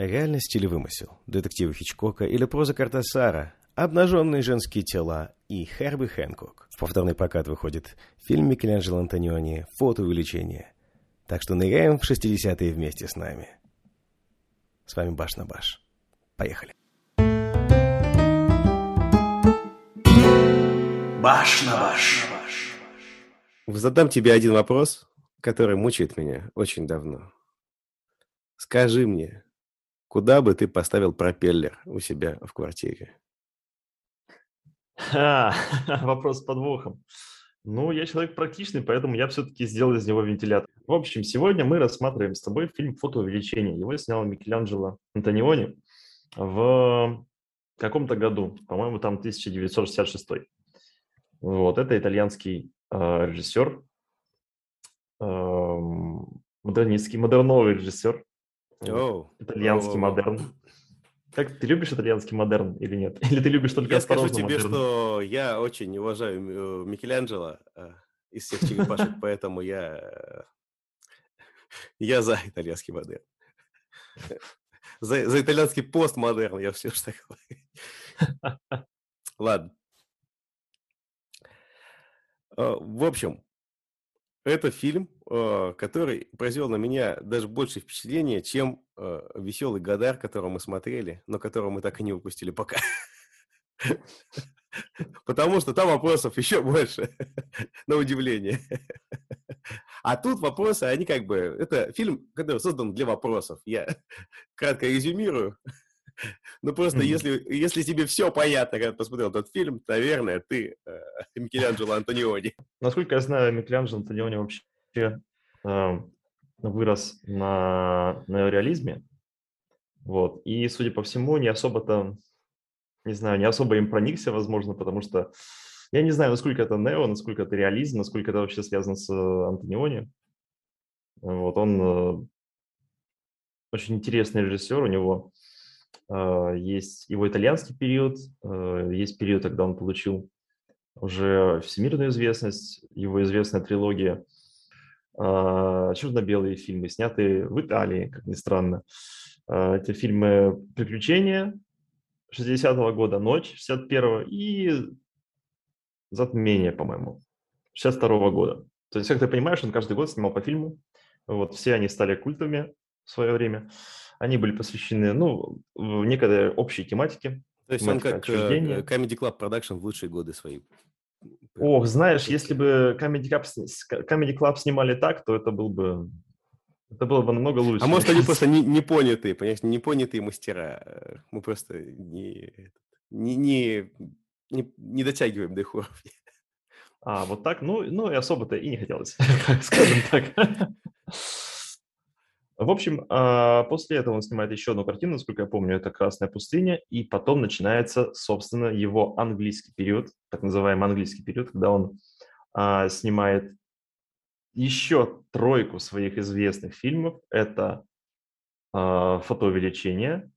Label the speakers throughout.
Speaker 1: Реальность или вымысел? Детективы Хичкока или проза Картасара? Обнаженные женские тела и Херби Хэнкок. В повторный прокат выходит фильм Микеланджело Антониони «Фотоувеличение». Так что ныряем в 60-е вместе с нами. С вами Баш на Баш. Поехали.
Speaker 2: Баш на Баш.
Speaker 1: Задам тебе один вопрос, который мучает меня очень давно. Скажи мне, куда бы ты поставил пропеллер у себя в квартире?
Speaker 3: А, вопрос с подвохом. Ну, я человек практичный, поэтому я все-таки сделал из него вентилятор. В общем, сегодня мы рассматриваем с тобой фильм «Фотоувеличение». Его снял Микеланджело Антониони в каком-то году, по-моему, там 1966. Вот, это итальянский э, режиссер, э, модернистский, модерновый режиссер,
Speaker 1: oh.
Speaker 3: итальянский oh. модерн. Как ты любишь итальянский модерн или нет? Или ты любишь только
Speaker 1: Я скажу тебе,
Speaker 3: модерн?
Speaker 1: что я очень уважаю э, Микеланджело э, из всех черепашек, поэтому я э, я за итальянский модерн. За, за итальянский постмодерн, я все что. Ладно. В общем, это фильм, который произвел на меня даже больше впечатления, чем «Веселый Гадар», которого мы смотрели, но которого мы так и не выпустили пока. Потому что там вопросов еще больше, на удивление. А тут вопросы, они как бы... Это фильм, который создан для вопросов. Я кратко резюмирую. Ну, просто если, если тебе все понятно, когда посмотрел этот фильм, наверное, ты э, Микеланджело Антониони.
Speaker 3: Насколько я знаю, Микеланджело Антониони вообще э, вырос на неореализме. Вот. И, судя по всему, не особо-то, не знаю, не особо им проникся, возможно, потому что я не знаю, насколько это нео, насколько это реализм, насколько это вообще связано с э, Антониони. Вот он э, очень интересный режиссер, у него есть его итальянский период, есть период, когда он получил уже всемирную известность, его известная трилогия черно-белые фильмы, снятые в Италии, как ни странно. Это фильмы «Приключения» 60-го года, «Ночь» 61-го и «Затмение», по-моему, 62-го года. То есть, как ты понимаешь, он каждый год снимал по фильму. Вот все они стали культовыми в свое время. Они были посвящены, ну, некой общей тематике.
Speaker 1: То есть он как э, Comedy Club Production в лучшие годы свои.
Speaker 3: Ох, знаешь, если бы Comedy Club, Comedy Club снимали так, то это был бы это было бы намного лучше.
Speaker 1: А может, они просто не, не понятые, понимаешь, не понятые мастера. Мы просто не, не, не не, не дотягиваем до их уровня.
Speaker 3: А, вот так? Ну, ну и особо-то и не хотелось, скажем так. В общем, а, после этого он снимает еще одну картину, насколько я помню, это «Красная пустыня», и потом начинается, собственно, его английский период, так называемый английский период, когда он а, снимает еще тройку своих известных фильмов. Это а, «Фотоувеличение»,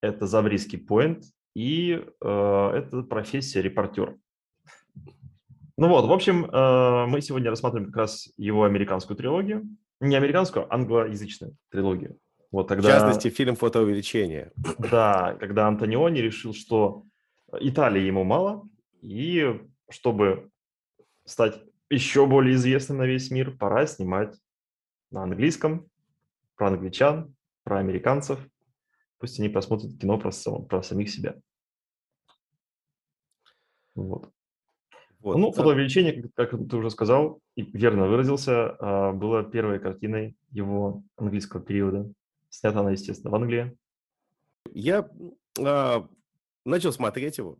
Speaker 3: это «Заврийский поинт», и это профессия репортер. Ну вот, в общем, мы сегодня рассматриваем как раз его американскую трилогию. Не американскую, а англоязычную трилогию.
Speaker 1: Вот тогда, в частности, фильм «Фотоувеличение».
Speaker 3: Да, когда Антониони решил, что Италии ему мало, и чтобы стать еще более известным на весь мир, пора снимать на английском, про англичан, про американцев, Пусть они посмотрят кино про, про самих себя. Вот. Вот, ну, фотоувеличение, как, как ты уже сказал и верно выразился, а, было первой картиной его английского периода. Снята она, естественно, в Англии.
Speaker 1: Я а, начал смотреть его,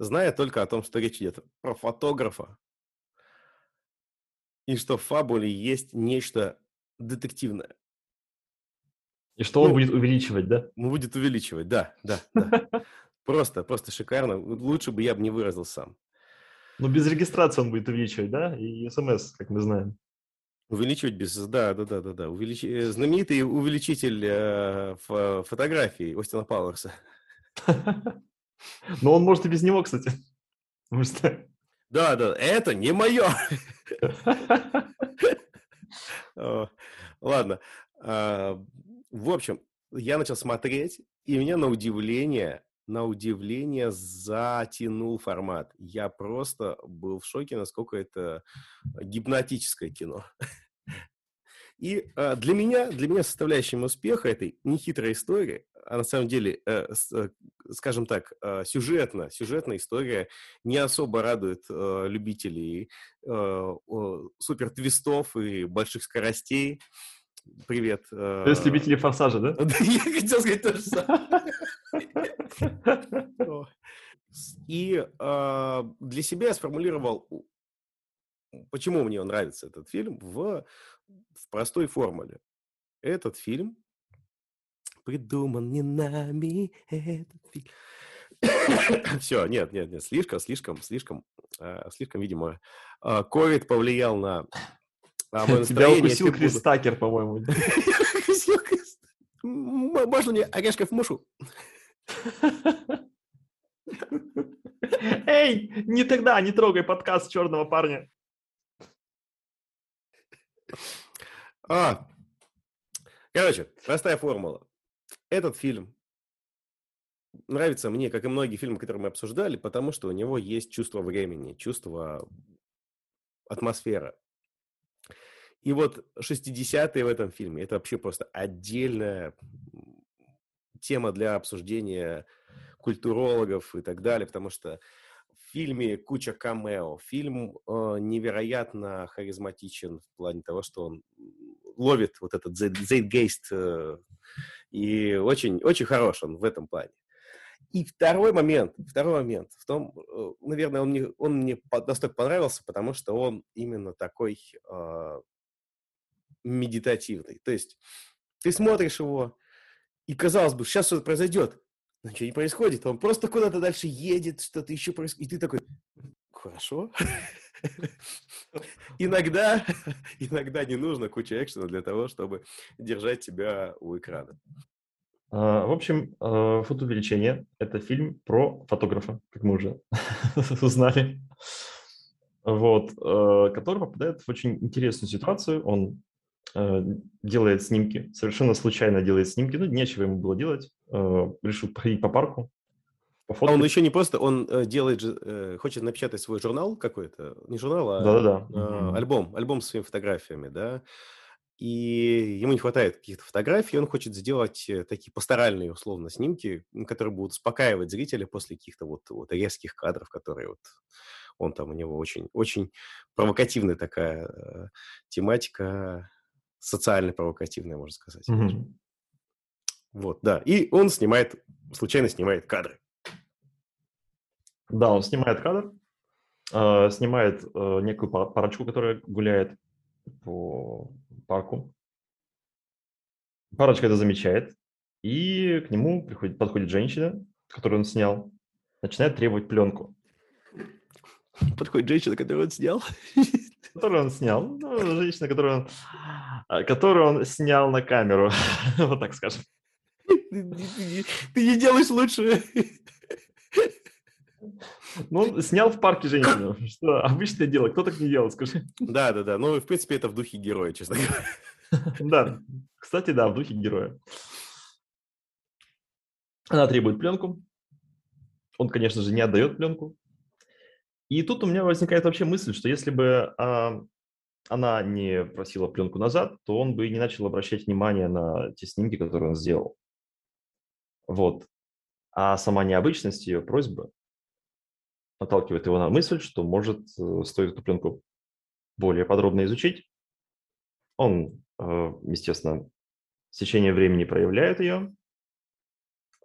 Speaker 1: зная только о том, что речь идет про фотографа, и что в фабуле есть нечто детективное.
Speaker 3: И что ну, он будет увеличивать, да?
Speaker 1: Он будет увеличивать, да, да, да. Просто, просто шикарно. Лучше бы я бы не выразил сам.
Speaker 3: Ну, без регистрации он будет увеличивать, да? И смс, как мы знаем.
Speaker 1: Увеличивать без... Да, да, да, да, да. Увелич... Э, знаменитый увеличитель э, ф... фотографий Остина Пауэрса.
Speaker 3: Но он может и без него, кстати. Может...
Speaker 1: Да, да, это не мое. Ладно. А, в общем, я начал смотреть, и меня на удивление, на удивление затянул формат. Я просто был в шоке, насколько это гипнотическое кино. И э, для меня, для меня составляющим успеха этой нехитрой истории, а на самом деле, э, с, э, скажем так, э, сюжетно, сюжетная история не особо радует э, любителей э, супер твистов и больших скоростей. Привет.
Speaker 3: То есть любители форсажа, да?
Speaker 1: Я хотел сказать то же самое. И э, для себя я сформулировал, почему мне нравится этот фильм, в, в простой формуле. Этот фильм придуман не нами, этот фильм. Все, нет, нет, нет, слишком, слишком, слишком, э, слишком, видимо, ковид повлиял на
Speaker 3: а мое Тебя укусил Крис Такер, по-моему.
Speaker 1: Можно мне орешков мушу?
Speaker 3: Эй, не тогда, не трогай подкаст черного парня.
Speaker 1: А, короче, простая формула. Этот фильм нравится мне, как и многие фильмы, которые мы обсуждали, потому что у него есть чувство времени, чувство атмосфера. И вот 60-е в этом фильме – это вообще просто отдельная тема для обсуждения культурологов и так далее, потому что в фильме куча камео. Фильм э, невероятно харизматичен в плане того, что он ловит вот этот zeitgeist э, и очень, очень хорош он в этом плане. И второй момент, второй момент в том, э, наверное, он мне, он мне настолько понравился, потому что он именно такой э, медитативный. То есть ты смотришь его, и казалось бы, сейчас что-то произойдет. Но ничего не происходит. Он просто куда-то дальше едет, что-то еще происходит. И ты такой, хорошо. Иногда, иногда не нужно куча экшена для того, чтобы держать тебя у экрана.
Speaker 3: А, в общем, а, «Фотоувеличение» — это фильм про фотографа, как мы уже узнали, вот, а, который попадает в очень интересную ситуацию. Он Э, делает снимки, совершенно случайно делает снимки, ну, нечего ему было делать, э, решил проходить по парку,
Speaker 1: А он еще не просто, он э, делает, хочет напечатать свой журнал какой-то, не журнал, а
Speaker 3: Да-да-да.
Speaker 1: а, альбом, альбом с своими фотографиями, да, и ему не хватает каких-то фотографий, он хочет сделать такие пасторальные, условно, снимки, которые будут успокаивать зрителя после каких-то вот, вот резких кадров, которые вот он там, у него очень, очень провокативная такая тематика, социально провокативная, можно сказать. Mm-hmm. Вот, да. И он снимает, случайно снимает кадры.
Speaker 3: Да, он снимает кадр, э, снимает э, некую парочку, которая гуляет по парку. Парочка это замечает, и к нему приходит, подходит женщина, которую он снял, начинает требовать пленку.
Speaker 1: Подходит женщина, которую он снял.
Speaker 3: Которую он снял. Ну, женщина, которую он, а, которую он снял на камеру. Вот так скажем.
Speaker 1: Ты, не делаешь лучше.
Speaker 3: Ну, снял в парке женщину. Что обычное дело. Кто так не делал, скажи.
Speaker 1: Да, да, да. Ну, в принципе, это в духе героя, честно говоря.
Speaker 3: Да. Кстати, да, в духе героя. Она требует пленку. Он, конечно же, не отдает пленку. И тут у меня возникает вообще мысль, что если бы а, она не просила пленку назад, то он бы не начал обращать внимание на те снимки, которые он сделал. Вот. А сама необычность ее просьбы наталкивает его на мысль, что, может, э, стоит эту пленку более подробно изучить. Он, э, естественно, с течением времени проявляет ее,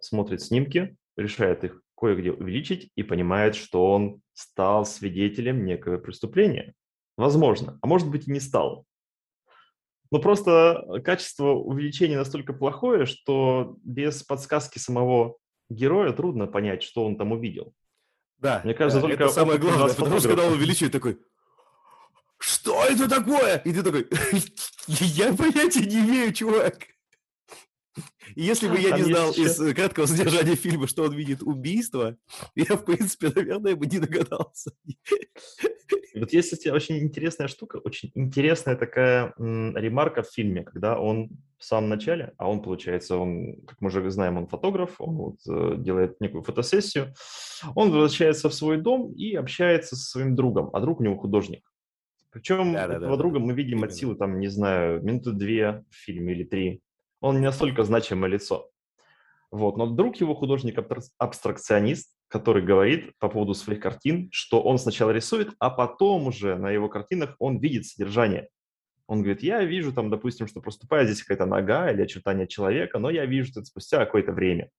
Speaker 3: смотрит снимки, решает их кое-где увеличить и понимает, что он стал свидетелем некого преступления. Возможно, а может быть и не стал. Но просто качество увеличения настолько плохое, что без подсказки самого героя трудно понять, что он там увидел.
Speaker 1: Да, мне кажется, да, только это самое главное, потому что когда он увеличивает, такой, что это такое? И ты такой, я понятия не имею, чувак. Если бы я
Speaker 3: Там
Speaker 1: не знал
Speaker 3: еще-
Speaker 1: из э, краткого содержания фильма, что он видит убийство, я, в принципе, наверное, бы не догадался.
Speaker 3: Вот есть, кстати, очень интересная штука, очень интересная такая м, ремарка в фильме, когда он в самом начале, а он, получается, он, как мы уже знаем, он фотограф, он вот, э, делает некую фотосессию, он возвращается в свой дом и общается со своим другом, а друг у него художник. Причем
Speaker 1: Да-да-да-да-да.
Speaker 3: этого друга мы видим от силы, там, не знаю, минуты две в фильме или три. Он не настолько значимое лицо. Вот. Но друг его художник абстрак- абстракционист, который говорит по поводу своих картин, что он сначала рисует, а потом уже на его картинах он видит содержание. Он говорит, я вижу там, допустим, что проступает здесь какая-то нога или очертание человека, но я вижу это спустя какое-то время.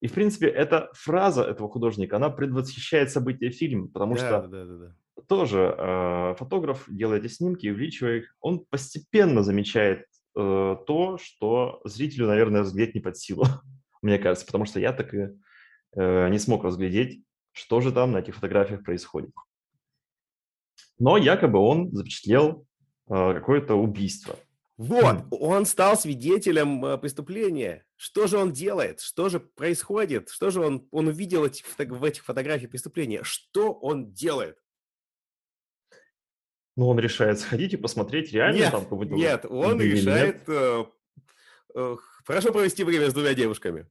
Speaker 3: И, в принципе, эта фраза этого художника, она предвосхищает события фильма, потому
Speaker 1: Да,
Speaker 3: что
Speaker 1: да, да, да.
Speaker 3: тоже э, фотограф, делая эти снимки, увеличивая их, он постепенно замечает э, то, что зрителю, наверное, разглядеть не под силу, мне кажется, потому что я так и э, не смог разглядеть, что же там на этих фотографиях происходит. Но якобы он запечатлел э, какое-то убийство.
Speaker 1: Вот,
Speaker 3: Хм.
Speaker 1: он стал свидетелем э, преступления. Что же он делает? Что же происходит? Что же он, он увидел эти в этих фотографиях преступления? Что он делает?
Speaker 3: Ну, он решает сходить и посмотреть, реально
Speaker 1: нет,
Speaker 3: там какой-то
Speaker 1: нет, он
Speaker 3: нет.
Speaker 1: решает э, э, хорошо провести время с двумя девушками.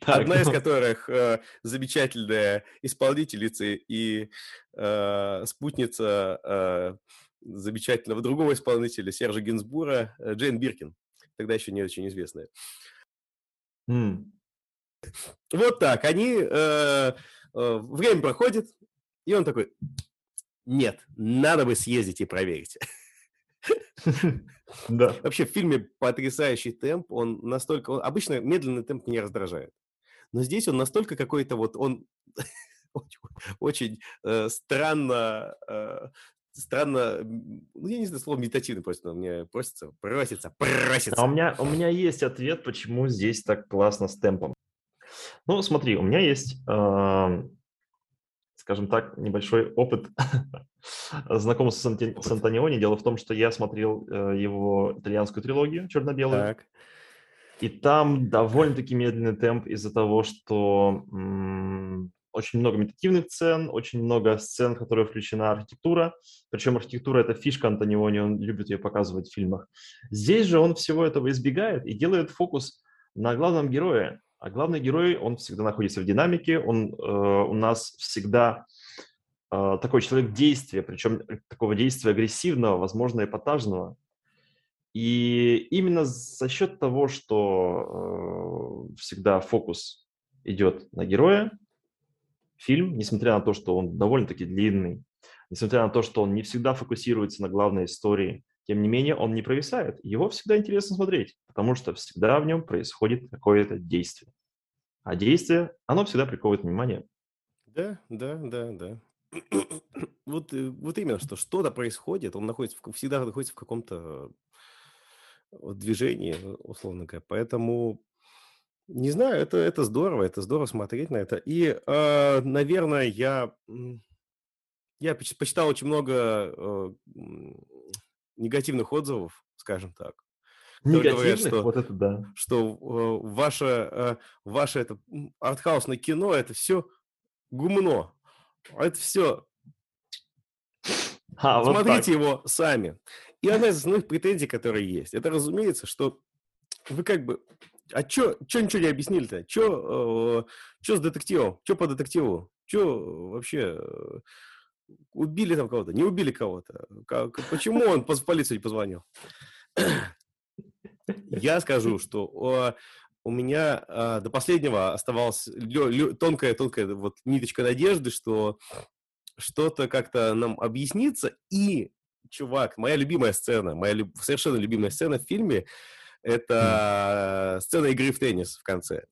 Speaker 3: Так,
Speaker 1: Одна из
Speaker 3: ну,
Speaker 1: которых э, замечательная исполнительница и э, спутница э, замечательного другого исполнителя Сержа Гинзбура, э, Джейн Биркин, тогда еще не очень известная.
Speaker 3: м,
Speaker 1: Вот так, они, э, э, время проходит, и он такой, нет, надо бы съездить и проверить.
Speaker 3: Да.
Speaker 1: Вообще в фильме потрясающий темп, он настолько... он- обычно медленный темп меня раздражает. Но здесь он настолько какой-то вот... Он очень, очень, э, странно... э, странно... Ну, я не знаю, слово медитативный просто но мне просится. Просится. Просится.
Speaker 3: А у меня, у меня есть ответ, почему здесь так классно с темпом. Ну, смотри, у меня есть, эм, скажем так, небольшой опыт знакомства с, Анти- с Антониони. Дело в том, что я смотрел э, его итальянскую трилогию черно-белую,
Speaker 1: Так.
Speaker 3: и там довольно-таки медленный темп из-за того, что м, очень много медитативных сцен, очень много сцен, в которые включена архитектура. Причем архитектура – это фишка Антониони, он любит ее показывать в фильмах. Здесь же он всего этого избегает и делает фокус на главном герое. А главный герой, он всегда находится в динамике, он э, у нас всегда э, такой человек действия, причем такого действия агрессивного, возможно, эпатажного. И именно за счет того, что э, всегда фокус идет на героя, фильм, несмотря на то, что он довольно-таки длинный, несмотря на то, что он не всегда фокусируется на главной истории, тем не менее он не провисает. Его всегда интересно смотреть, потому что всегда в нем происходит какое-то действие. А действие, оно всегда приковывает внимание.
Speaker 1: Да, да, да, да. Вот, э, вот именно, что что-то происходит, он находится, всегда находится в каком-то э, движении, э, условно говоря. Поэтому, не знаю, это, это здорово, это здорово смотреть на это. И, э, наверное, я, я поч- почитал очень много негативных отзывов, скажем так, которые говорят,
Speaker 3: Негативных,
Speaker 1: что
Speaker 3: вот это да.
Speaker 1: что э, ваше, э, ваше это артхаусное кино, это все гумно. Это все.
Speaker 3: А, вот так.
Speaker 1: Смотрите его сами. И одна из основных претензий, которые есть, это, разумеется, что вы как бы... А чё, чё ничего не объяснили-то? Чё, э, чё с детективом? Чё по детективу? Чё вообще... э, Убили там кого-то? Не убили кого-то? Как, почему он в полицию не позвонил? Я скажу, что у меня э, до последнего оставалась тонкая-тонкая вот ниточка надежды, что что-то как-то нам объяснится. И, чувак, моя любимая сцена, моя люб- совершенно любимая сцена в фильме, это сцена игры в теннис в конце.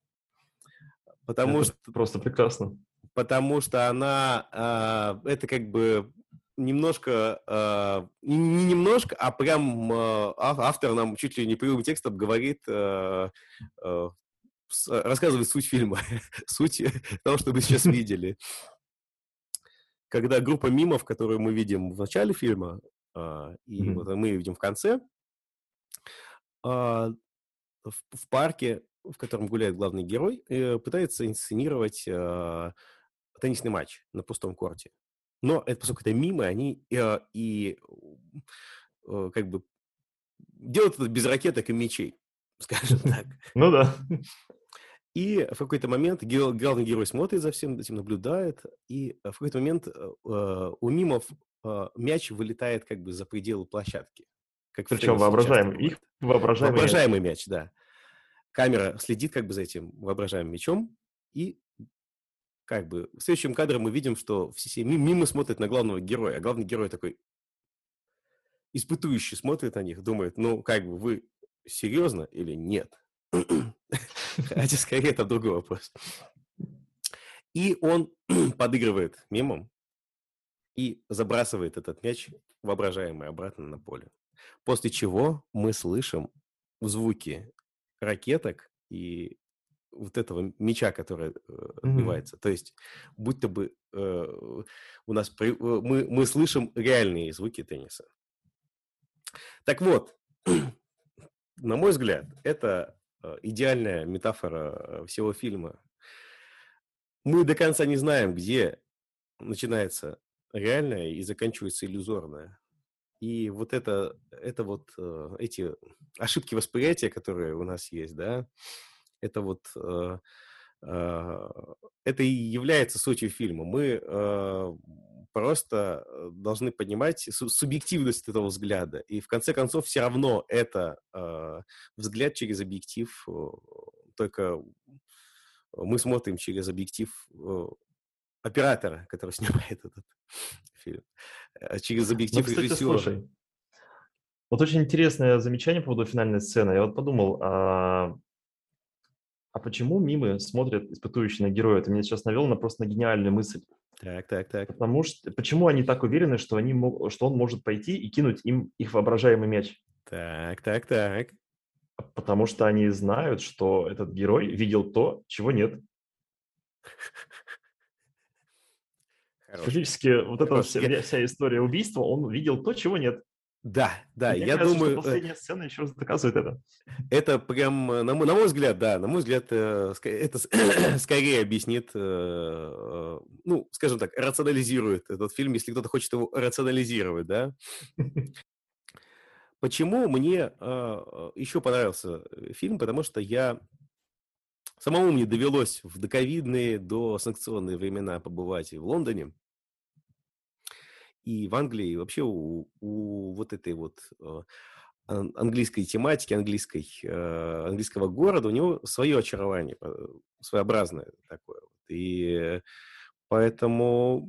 Speaker 1: Потому
Speaker 3: Это
Speaker 1: что
Speaker 3: просто прекрасно.
Speaker 1: Потому что она а, это как бы немножко а, не не немножко, а прям ав- автор нам чуть ли не прямым текстом говорит, а, с- рассказывает суть фильма, суть того, что мы сейчас видели. Когда группа мимов, которую мы видим в начале фильма, а, и
Speaker 3: Мгм.
Speaker 1: вот мы видим в конце, а, в, в парке, в котором гуляет главный герой, э, пытается инсценировать э, теннисный матч на пустом корте. Но это, поскольку это мимо, они э, и э, как бы делают это без ракеток и мечей, скажем так.
Speaker 3: Ну да.
Speaker 1: И в какой-то момент главный герой смотрит за всем этим, наблюдает, и в какой-то момент э, э, у мимов э, мяч вылетает как бы за пределы площадки.
Speaker 3: Как Причем воображаемый, их
Speaker 1: воображаемый, воображаемый мяч. мяч, да. Камера следит как бы за этим воображаемым мячом, и как бы в следующем кадре мы видим, что все мимо смотрят на главного героя, а главный герой такой испытующий смотрит на них, думает, ну, как бы вы серьезно или нет? Хотя скорее это другой вопрос. И он подыгрывает мемом и забрасывает этот мяч воображаемый обратно на поле. После чего мы слышим звуки ракеток и вот этого мяча, который э, отбивается. Mm-hmm. То есть, будто бы э, у нас при, э, мы, мы слышим реальные звуки тенниса. Так вот, на мой взгляд, это Э, идеальная метафора э, всего фильма. Мы до конца не знаем, где начинается реальное и заканчивается иллюзорное. И вот это, это вот э, эти ошибки восприятия, которые у нас есть, да, это вот это и является сутью фильма. Мы просто э, должны понимать субъективность этого взгляда. И в конце концов все равно это э, взгляд через объектив, э, только мы смотрим через объектив э, оператора, который снимает этот фильм, э, через ну, объектив ну, кстати, режиссера. Слушай,
Speaker 3: вот очень интересное замечание по поводу финальной сцены. Я вот подумал, а, а почему мимы смотрят испытующие на героя? Ты меня сейчас навел на просто на гениальную мысль.
Speaker 1: Так, так, так.
Speaker 3: Потому что почему они так уверены, что они что он может пойти и кинуть им их воображаемый мяч?
Speaker 1: Так, так, так.
Speaker 3: Потому что они знают, что этот герой видел то, чего нет. Фактически вот эта вся, вся история убийства, он видел то, чего нет.
Speaker 1: Да, да, Мне я кажется, думаю...
Speaker 3: Что э, последняя сцена еще раз доказывает это.
Speaker 1: Это прям, э, на мой, на мой взгляд, да, на мой взгляд, э, это скорее объяснит, ну, скажем так, рационализирует этот фильм, если кто-то хочет его рационализировать, да. Почему мне еще понравился фильм? Потому что я самому мне довелось в доковидные, до санкционные времена побывать в Лондоне и в Англии, и вообще у, у вот этой вот э, английской тематики, английской, э, английского города, у него свое очарование, э, своеобразное такое. И поэтому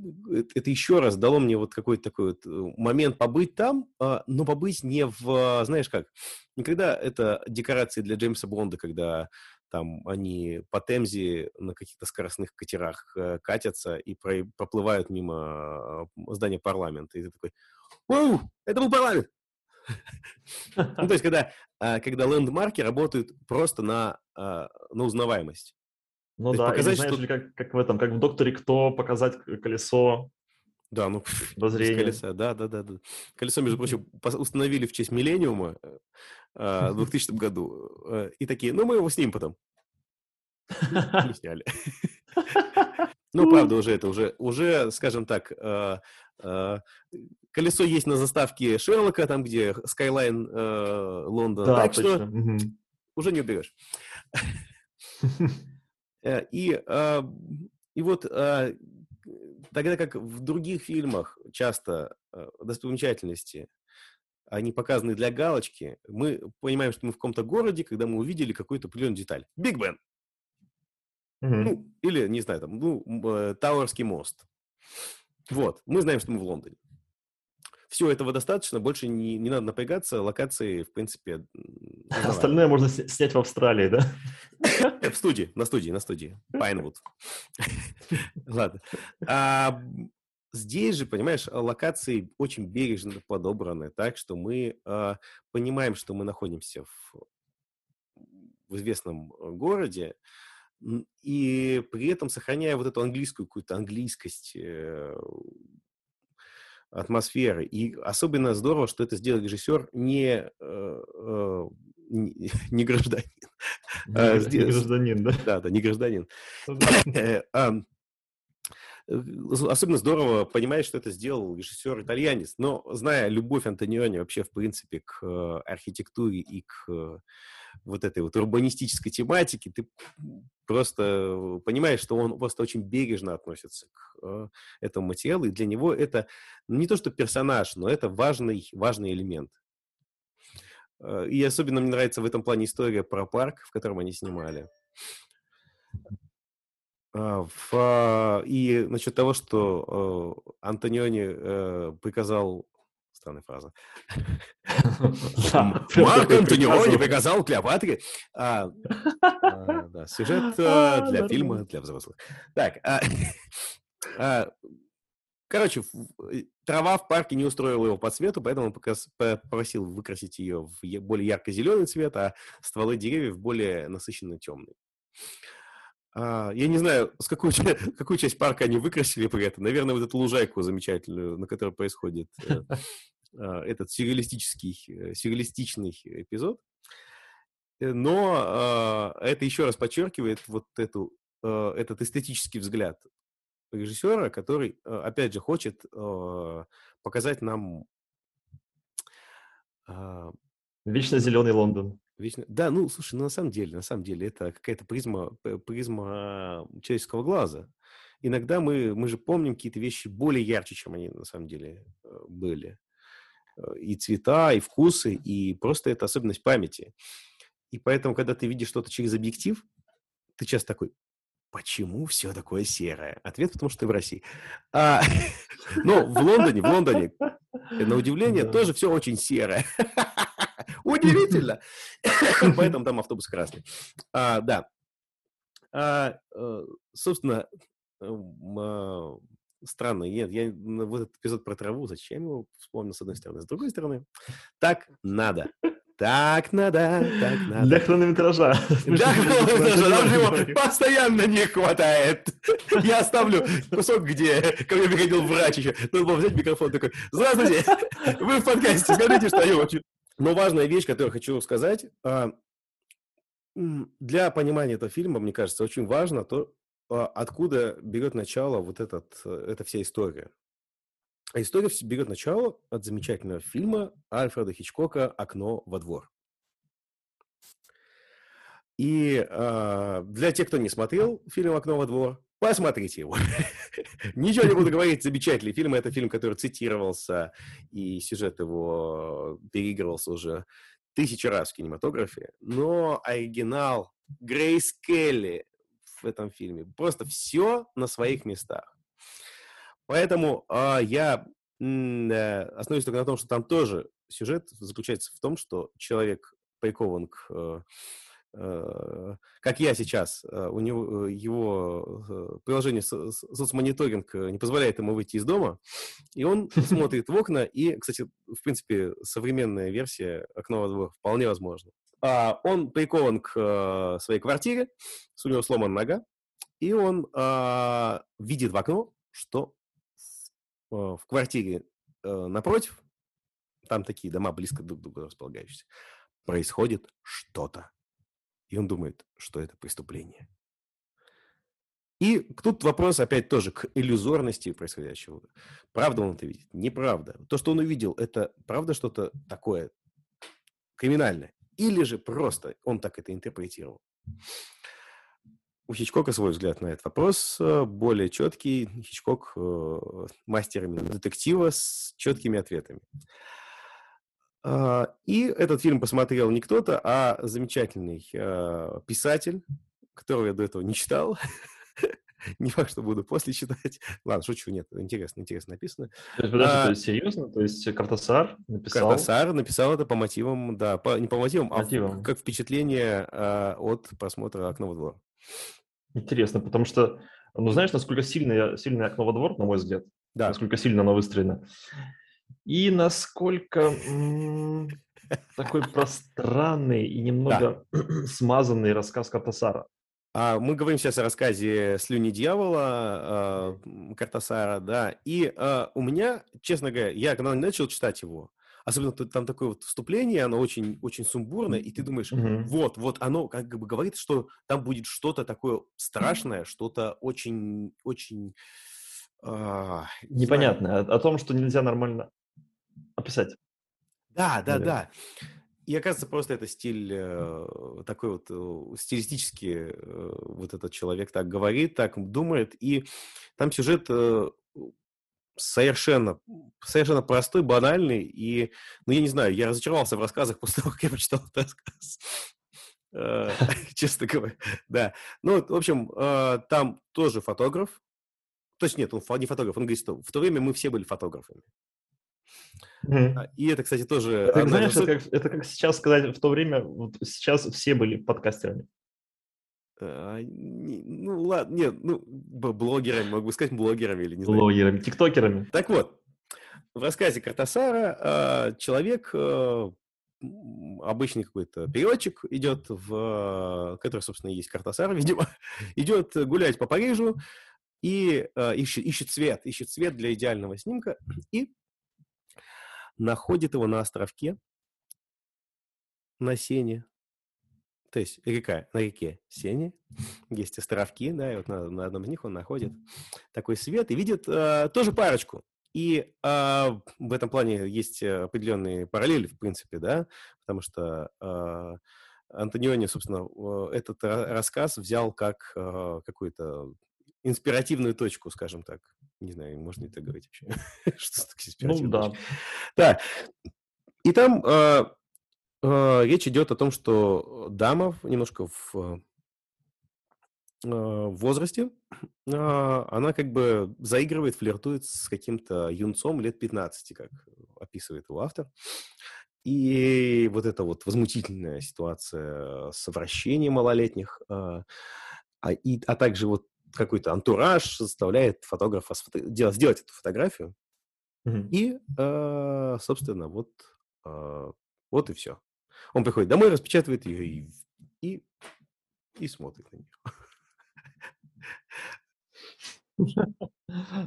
Speaker 1: это еще раз дало мне вот какой-то такой вот момент побыть там, а, но побыть не в, знаешь как, никогда это декорации для Джеймса Бонда, когда там они по Темзе на каких-то скоростных катерах э, катятся и про, проплывают мимо э, здания парламента. И ты такой, «Оу, это был парламент!» Ну, то есть, когда, э, когда лендмарки работают просто на, на узнаваемость.
Speaker 3: Ну да, показать, знаешь что... ли, как, как в этом, как в «Докторе Кто» показать колесо
Speaker 1: да, ну, без колеса, да, да, да, да. Колесо, между прочим, установили в честь миллениума в 2000 году. И такие, ну, мы его снимем потом. Не сняли. Ну, правда, уже это, уже, уже, скажем так, колесо есть на заставке Шерлока, там, где Skyline Лондон. Да, так точно. что уже не уберешь. Э, и, и вот тогда как в других фильмах часто достопримечательности они показаны для галочки, мы понимаем, что мы в каком-то городе, когда мы увидели какую-то определенную деталь. Биг Бен. Mm-hmm. Ну, или, не знаю, там, ну, э, Тауэрский мост. Вот, мы знаем, что мы в Лондоне. Все этого достаточно, больше не, не надо напрягаться, локации, в принципе...
Speaker 3: Остальное можно снять в Австралии, да?
Speaker 1: В студии, на студии, на студии. Пайнвуд. Ладно. А, здесь же, понимаешь, локации очень бережно подобраны, так что мы а, понимаем, что мы находимся в, известном э, городе, и при этом сохраняя вот эту английскую какую-то английскость э, атмосферы. И особенно здорово, что это сделал режиссер не, э, э, не, гражданин.
Speaker 3: Не, а, не гражданин, да?
Speaker 1: Да, да, не гражданин. Ну особенно здорово понимаешь, что это сделал режиссер-итальянец. Но зная любовь Антониони вообще, в принципе, к архитектуре и к вот этой вот урбанистической тематике, ты просто понимаешь, что он просто очень бережно относится к э, этому материалу, и для него это не то, что персонаж, но это важный, важный элемент. Э, и особенно мне нравится в этом плане история про парк, в котором они снимали. А, в, и насчет того, что э, Антониони э, приказал странная фраза. Марк Антониони приказал Клеопатре. А, а, сюжет а, для фильма для взрослых. Так, короче, трава в парке не устроила его по цвету, поэтому он попросил выкрасить ее в более ярко-зеленый цвет, а стволы деревьев более насыщенно темный. А, я не знаю, с какую, какую часть парка они выкрасили при этом. Наверное, вот эту лужайку замечательную, на которой происходит э, а, этот сюрреалистический, э, сюрреалистичный эпизод. Э, но а, это еще раз подчеркивает вот эту, этот эстетический взгляд режиссера, который, опять же, хочет показать нам...
Speaker 3: Вечно зеленый Лондон.
Speaker 1: Вечно... Да, ну, слушай, ну, на самом деле, на самом деле, это какая-то призма, призма человеческого глаза. Иногда мы, мы же помним какие-то вещи более ярче, чем они на самом деле э, были. Э, и цвета, и вкусы, и просто это особенность памяти. И поэтому, когда ты видишь что-то через объектив, ты часто такой, почему все такое серое? Ответ, потому что ты в России. А, но в Лондоне, в Лондоне, на удивление, тоже все очень серое. Удивительно. Поэтому там автобус красный. А, да. А, э, собственно, а, странно. Нет, я вот этот эпизод про траву, зачем его вспомнил с одной стороны? С другой стороны, так надо. Так надо, так надо.
Speaker 3: Для хронометража.
Speaker 1: Для хронометража, нам его постоянно не хватает. Я оставлю кусок, где ко мне приходил врач еще. Надо было взять микрофон такой, здравствуйте, вы в подкасте, скажите что-нибудь. Но важная вещь, которую хочу сказать, а, для понимания этого фильма, мне кажется, очень важно то, а, откуда берет начало вот этот, э, эта вся история. А история берет начало от замечательного фильма Альфреда Хичкока «Окно во двор». И э, для тех, кто не смотрел фильм «Окно во двор», посмотрите его. Ничего не буду говорить, замечательный фильм. Это фильм, который цитировался, и сюжет его переигрывался уже тысячи раз в кинематографе. Но оригинал Грейс Келли в этом фильме. Просто все на своих местах. Поэтому э, я э, остановлюсь только на том, что там тоже сюжет заключается в том, что человек прикован к, э, э, как я сейчас, э, у него э, его приложение со, соцмониторинг не позволяет ему выйти из дома, и он смотрит в окна, и, кстати, в принципе, современная версия окна во двор вполне возможна. А, он прикован к своей квартире, у него сломана нога, и он э, видит в окно, что в, э, в квартире э, напротив, там такие дома близко друг к другу располагающиеся, происходит что-то. И он думает, что это преступление. И тут вопрос опять тоже к иллюзорности происходящего. Правда он это видит? Неправда. То, что он увидел, это правда что-то такое криминальное? Или же просто он так это интерпретировал? У Хичкока свой взгляд на этот вопрос э, более четкий. Хичкок э, мастер именно детектива с четкими ответами. А, и этот фильм посмотрел не кто-то, а замечательный э, писатель, которого я до этого не читал, Не факт, что буду после читать. Ладно, шучу, нет, интересно, интересно написано.
Speaker 3: То есть, подожди, а, то есть серьезно? То есть Картасар написал?
Speaker 1: Картасар написал это по мотивам, да, по, не по мотивам, мотивам. а как впечатление а, от просмотра «Окна во двор».
Speaker 3: Интересно, потому что, ну, знаешь, насколько сильное, сильное «Окно во двор», на мой взгляд, да. насколько сильно оно выстроено, и насколько м- такой пространный и немного да. смазанный рассказ Картасара.
Speaker 1: А, мы говорим сейчас о рассказе «Слюни дьявола» Картасара, да, и а, у меня, честно говоря, я когда начал читать его, особенно там такое вот вступление, оно очень, очень сумбурное, и ты думаешь,
Speaker 3: Мгм.
Speaker 1: вот, вот оно как бы говорит, что там будет что-то такое страшное, что-то очень, очень... а, не знаю.
Speaker 3: Непонятно. О, о том, что нельзя нормально описать.
Speaker 1: Да, да,
Speaker 3: Наверно.
Speaker 1: да. И оказывается, просто это стиль э, такой вот э, стилистически э, вот этот человек так говорит, так думает, и там сюжет э, совершенно, совершенно простой, банальный, и, ну, я не знаю, я разочаровался в рассказах после того, как я прочитал этот рассказ. Э, Честно говоря, да. Ну, в общем, э, там тоже фотограф, то есть нет, он не фотограф, он говорит, что в то время мы все были фотографами. А, И это, кстати, тоже...
Speaker 3: Это, знаешь, как, это как сейчас сказать, в то время, вот сейчас все были подкастерами.
Speaker 1: А, не- Ну, ладно, нет, ну, блогерами, мог бы сказать блогерами или не знаю.
Speaker 3: Блогерами, тиктокерами.
Speaker 1: Так вот, в рассказе Картасара а, человек, а, м, обычный какой-то переводчик, идет в... Который, собственно, и есть Картасар, видимо, идет гулять по Парижу и а, ищет, ищет цвет, ищет цвет для идеального снимка и находит его на островке на Сене. То есть река, на реке Сене есть островки, да, и вот на, на одном из них он находит такой свет и видит э, тоже парочку. И э, в этом плане есть определенные параллели, в принципе, да, потому что э, Антониони, собственно, э, этот ра- рассказ взял как э, какую-то инспиративную точку, скажем так. Не знаю, можно ли это говорить вообще? Что такое
Speaker 3: Ну
Speaker 1: инспиративная
Speaker 3: да.
Speaker 1: точка? Да. И там речь идет о том, что дама немножко в э, в возрасте, а, она как бы заигрывает, флиртует с каким-то юнцом лет 15, как описывает его автор. И вот эта вот возмутительная ситуация с вращением малолетних, а, а, и, а также вот какой-то антураж заставляет фотографа сфото- делать, сделать эту фотографию.
Speaker 3: Мгм.
Speaker 1: И, э, собственно, вот, э, вот и все. Он приходит домой, распечатывает ее и, и, и смотрит на нее.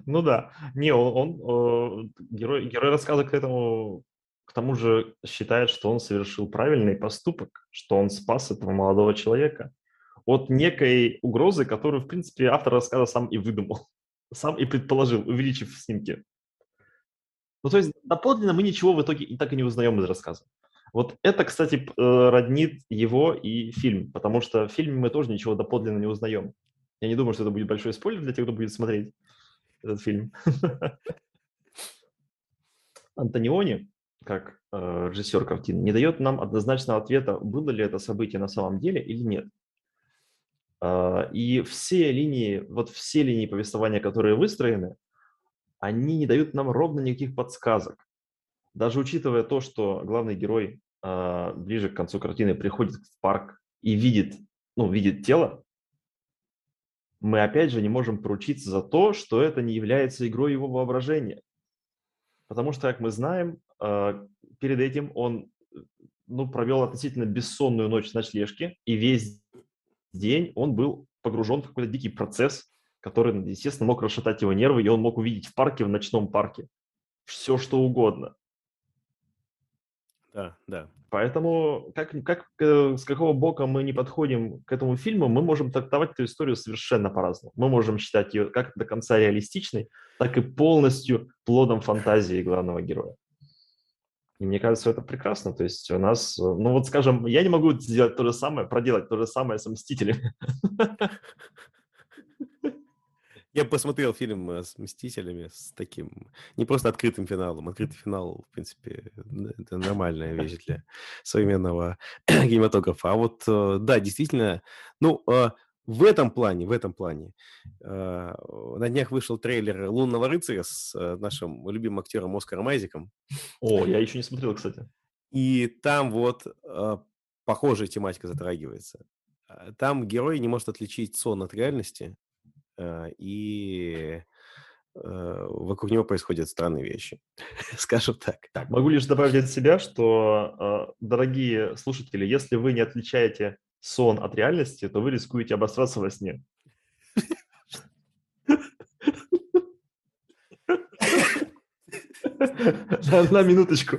Speaker 3: Ну да. Не, он, он, э, герой, герой рассказа к этому, к тому же считает, что он совершил правильный поступок, что он спас этого молодого человека от некой угрозы, которую, в принципе, автор рассказа сам и выдумал, сам и предположил, увеличив снимки. Ну, то есть доподлинно мы ничего в итоге и так и не узнаем из рассказа. Вот это, кстати, э, роднит его и фильм, потому что в фильме мы тоже ничего доподлинно не узнаем. Я не думаю, что это будет большой спойлер для тех, кто будет смотреть этот фильм. Антониони, как э, режиссер картины, не дает нам однозначного ответа, было ли это событие на самом деле или нет. А, И все линии, вот все линии повествования, которые выстроены, они не дают нам ровно никаких подсказок. Даже учитывая то, что главный герой ближе к концу картины приходит в парк и видит, ну, видит тело, мы опять же не можем поручиться за то, что это не является игрой его воображения. Потому что, как мы знаем, а, перед этим он ну, провел относительно бессонную ночь в ночлежке, и весь день он был погружен в какой-то дикий процесс, который, естественно, мог расшатать его нервы, и он мог увидеть в парке, в ночном парке, все что угодно.
Speaker 1: Да, да.
Speaker 3: Поэтому как, как, э, с какого бока мы не подходим к этому фильму, мы можем трактовать эту историю совершенно по-разному. Мы можем считать ее как до конца реалистичной, так и полностью плодом фантазии главного героя. И мне кажется, это прекрасно. То есть у нас, э, ну вот скажем, я не могу сделать то же самое, проделать то же самое с «Мстителями».
Speaker 1: Я посмотрел фильм э, с «Мстителями» с таким, не просто открытым финалом. Открытый финал, в принципе, это нормальная вещь для современного кинематографа. А вот, э, да, действительно, ну, э, в этом плане, в этом плане, на днях вышел трейлер «Лунного рыцаря» с нашим любимым актером Оскаром Айзеком.
Speaker 3: О, я еще не смотрел, кстати.
Speaker 1: И там вот похожая тематика затрагивается. Там герой не может отличить сон от реальности, и э, вокруг него происходят странные вещи, скажем так.
Speaker 3: Так, могу лишь добавить от себя, что, э, дорогие слушатели, если вы не отличаете сон от реальности, то вы рискуете обосраться во сне. На, минуточку.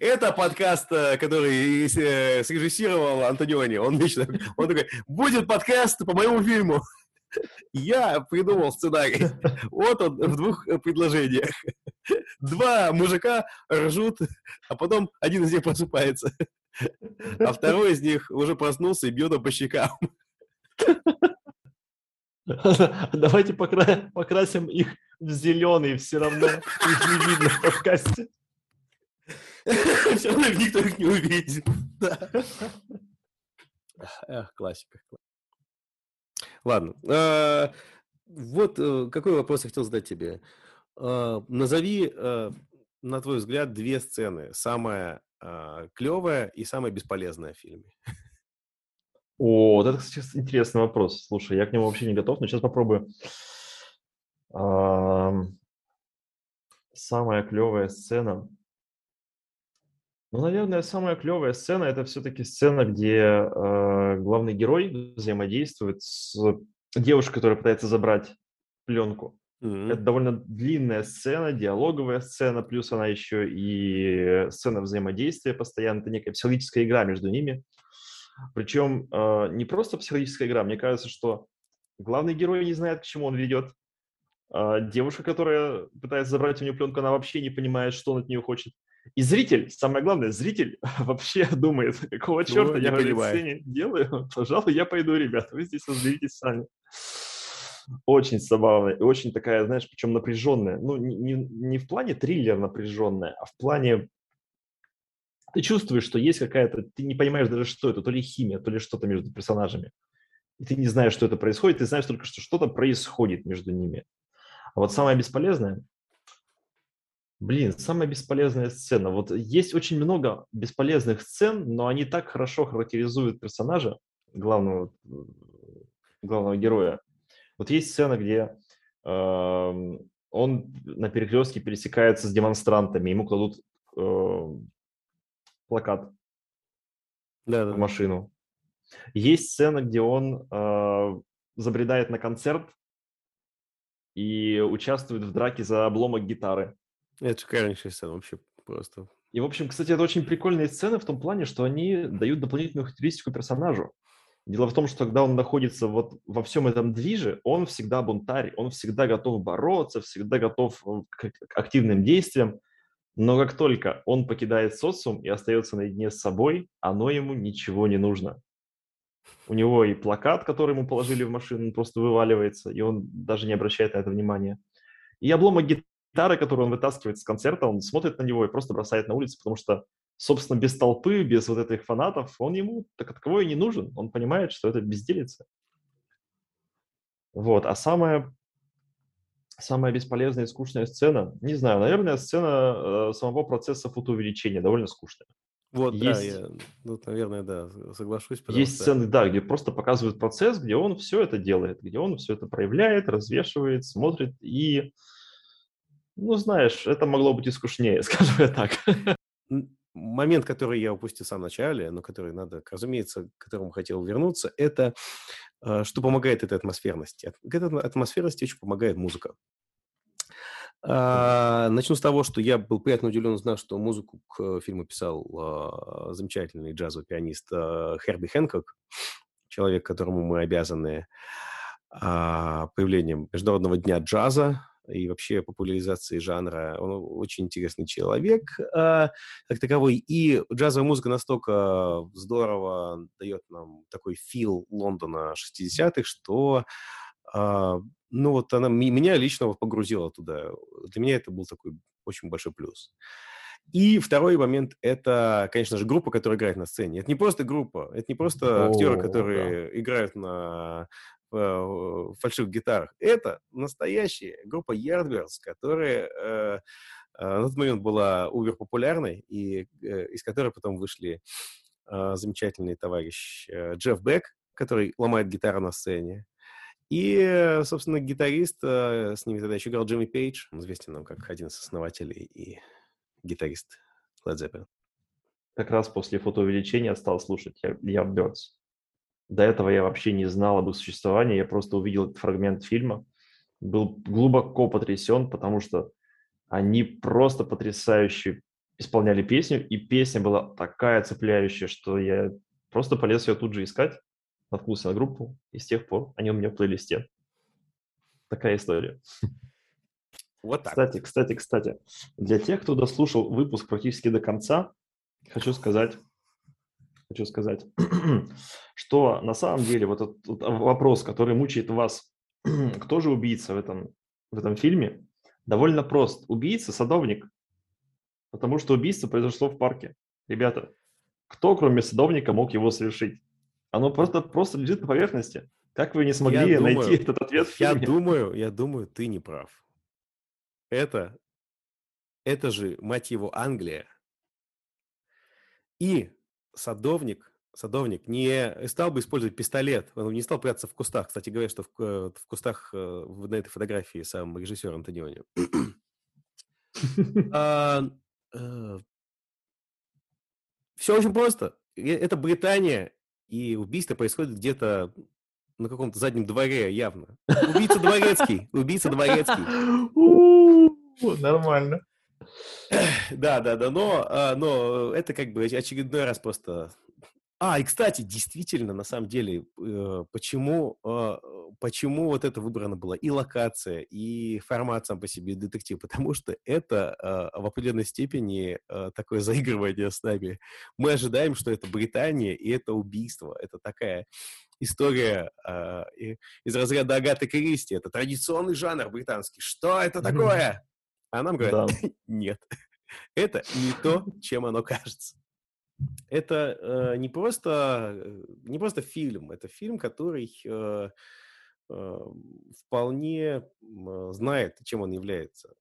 Speaker 1: Это подкаст, э, который э, срежиссировал Антониони. Он вечно, он такой, будет подкаст по моему фильму. Я придумал сценарий. Вот он в двух предложениях. Два мужика ржут, а потом один из них просыпается. А второй из них уже проснулся и бьет по щекам.
Speaker 3: Давайте покра... покрасим их в зеленый, все равно их не видно в подкасте.
Speaker 1: Все равно никто их не увидит. Эх, классика. Ладно. А, вот э, какой вопрос я хотел задать тебе. А, назови, э, на твой взгляд, две сцены. Самая а, клевая и самая бесполезная в фильме.
Speaker 3: О, вот это, кстати, интересный вопрос. Слушай, я к нему вообще не готов, но сейчас попробую. Самая клевая сцена. Ну, наверное, самая клевая сцена это все-таки сцена, где э, главный герой взаимодействует с девушкой, которая пытается забрать пленку. Mm-hmm. Это довольно длинная сцена, диалоговая сцена, плюс она еще и сцена взаимодействия постоянно, это некая психологическая игра между ними. Причем э, не просто психологическая игра, мне кажется, что главный герой не знает, к чему он ведет. Э, девушка, которая пытается забрать у нее пленку, она вообще не понимает, что он от нее хочет. И зритель, самое главное, зритель вообще думает, какого ну, черта я в этой сцене делаю. Пожалуй, я пойду, ребята, вы здесь разберитесь сами. Очень забавно и очень такая, знаешь, причем напряженная. Ну, не, не, не в плане триллер напряженная, а в плане ты чувствуешь, что есть какая-то, ты не понимаешь даже, что это, то ли химия, то ли что-то между персонажами. И ты не знаешь, что это происходит, ты знаешь только, что что-то происходит между ними. А вот самое бесполезное, блин, самая бесполезная сцена. Вот есть очень много бесполезных сцен, но они так хорошо характеризуют персонажа, главного, главного героя. Вот есть сцена, где э, он на перекрестке пересекается с демонстрантами, ему кладут э, плакат да, да. машину. Есть сцена, где он э, забредает на концерт и участвует в драке за обломок гитары.
Speaker 1: Это шикарнейшая сцена вообще просто.
Speaker 3: И, в общем, кстати, это очень прикольные сцены в том плане, что они дают дополнительную характеристику персонажу. Дело в том, что когда он находится вот во всем этом движе, он всегда бунтарь, он всегда готов бороться, всегда готов э, к активным действиям. Но как только он покидает социум и остается наедине с собой, оно ему ничего не нужно. У него и плакат, который ему положили в машину, просто вываливается, и он даже не обращает на это внимания. И обломок гитары, который он вытаскивает с концерта, он смотрит на него и просто бросает на улицу, потому что, собственно, без толпы, без вот этих фанатов, он ему так таковой и не нужен. Он понимает, что это безделица. Вот. А самое самая бесполезная и скучная сцена, не знаю, наверное, сцена э, самого процесса фотоувеличения довольно скучная.
Speaker 1: Вот, есть, да, я, ну, наверное, да, соглашусь.
Speaker 3: Есть что... сцены, да, где просто показывают процесс, где он все это делает, где он все это проявляет, развешивает, смотрит, и, ну, знаешь, это могло быть и скучнее, скажем я так.
Speaker 1: Момент, который я упустил в самом начале, но который надо, разумеется, к которому хотел вернуться, это а, что помогает этой атмосферности? К этой атмосферности очень помогает музыка. А, начну с того, что я был приятно удивлен, узнав, что музыку к фильму писал а, замечательный джазовый пианист Херби Хэнкок, человек, которому мы обязаны появлением Международного дня джаза и вообще популяризации жанра. Он очень интересный человек э, как таковой. И джазовая музыка настолько здорово дает нам такой фил Лондона 60-х, что э, ну вот она меня лично вот погрузила туда. Для меня это был такой очень большой плюс. И второй момент – это, конечно же, группа, которая играет на сцене. Это не просто группа, это не просто О, актеры, которые да. играют на Э, фальшивых гитарах. Это настоящая группа Yardbirds, которая э, э, на тот момент была увер популярной, и э, из которой потом вышли э, замечательный товарищ э, Джефф Бек, который ломает гитару на сцене, и, собственно, гитарист, э, с ними тогда еще играл Джимми Пейдж, он известен нам как один из основателей и гитарист Led Zeppelin.
Speaker 3: Как раз после фотоувеличения стал слушать Yardbirds. До этого я вообще не знал об их существовании, я просто увидел этот фрагмент фильма, был глубоко потрясен, потому что они просто потрясающе исполняли песню, и песня была такая цепляющая, что я просто полез ее тут же искать, наткнулся на группу, и с тех пор они у меня в плейлисте. Такая история.
Speaker 1: Вот так.
Speaker 3: Кстати, кстати, кстати, для тех, кто дослушал выпуск практически до конца, хочу сказать, хочу сказать, что на самом деле вот этот вот вопрос, который мучает вас, кто же убийца в этом, в этом фильме, довольно прост. Убийца – садовник, потому что убийство произошло в парке. Ребята, кто, кроме садовника, мог его совершить? Оно просто, просто лежит на поверхности. Как вы не смогли
Speaker 1: Я
Speaker 3: найти
Speaker 1: думаю,
Speaker 3: этот ответ в
Speaker 1: Я
Speaker 3: фильме?
Speaker 1: думаю, я думаю, ты не прав. Это, это же, мать его, Англия. И садовник, садовник не стал бы использовать пистолет, он не стал прятаться в кустах. Кстати говоря, что в, э, в кустах э, на этой фотографии сам режиссер Антониони. Все очень просто. Э, Это Британия, и убийство происходит где-то на каком-то заднем дворе явно. Убийца дворецкий, убийца дворецкий.
Speaker 3: Нормально.
Speaker 1: Да, да, да, но, а, но это как бы очередной раз просто... А, и, кстати, действительно, на самом деле, э, почему, а, почему вот это выбрана была и локация, и формат сам по себе детектив? Потому что это а, в определенной степени такое заигрывание с нами. Мы ожидаем, что это Британия, и это убийство. Это такая история из разряда Агаты Кристи. Это традиционный жанр британский. Что это такое? А нам говорят,
Speaker 3: Да.
Speaker 1: нет, это не то, чем оно кажется. Это э, не просто э, не просто фильм, это фильм, который э, э, вполне знает, чем он является.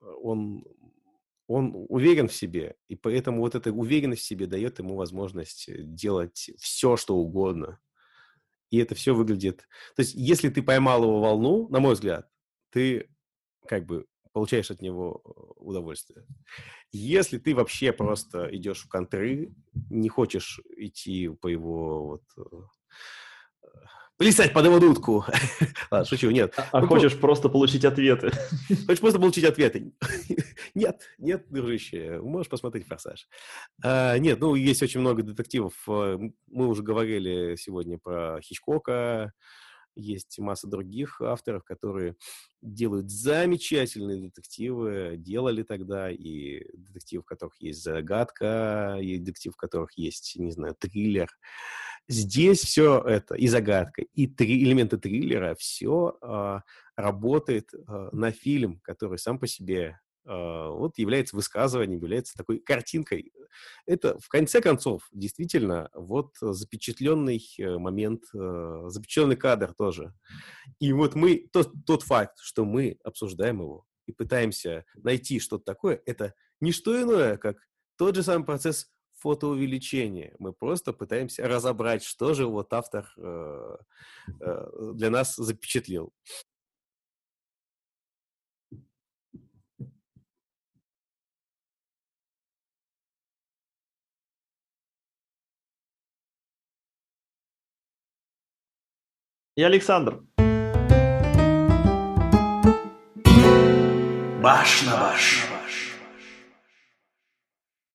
Speaker 1: Он он уверен в себе, и поэтому вот эта уверенность в себе дает ему возможность делать все, что угодно. И это все выглядит... То есть, если ты поймал его волну, на мой взгляд, ты как бы получаешь от него э, удовольствие. Если ты вообще просто идешь в контры, не хочешь идти по его вот э, плясать под его дудку. Ладно, шучу, нет.
Speaker 3: А
Speaker 1: Ну,
Speaker 3: хочешь просто получить ответы?
Speaker 1: Хочешь просто получить ответы? Нет, нет, дружище, можешь посмотреть «Форсаж». А, нет, ну, есть очень много детективов. Э, Мы уже говорили сегодня про Хичкока. Есть масса других авторов, которые делают замечательные детективы, делали тогда, и детектив, в которых есть загадка, и детектив, в которых есть, не знаю, триллер. Здесь все это, и загадка, и три элементы триллера, все работает э, на фильм, который сам по себе э, вот является высказыванием, является такой картинкой. Это, в конце концов, действительно, вот запечатленный э, момент, э, запечатленный кадр тоже. И вот мы, тот, тот факт, что мы обсуждаем его и пытаемся найти что-то такое, это не что иное, как тот же самый процесс фотоувеличения. Мы просто пытаемся разобрать, что же вот автор э, для нас запечатлел.
Speaker 3: И Александр.
Speaker 2: Баш на баш.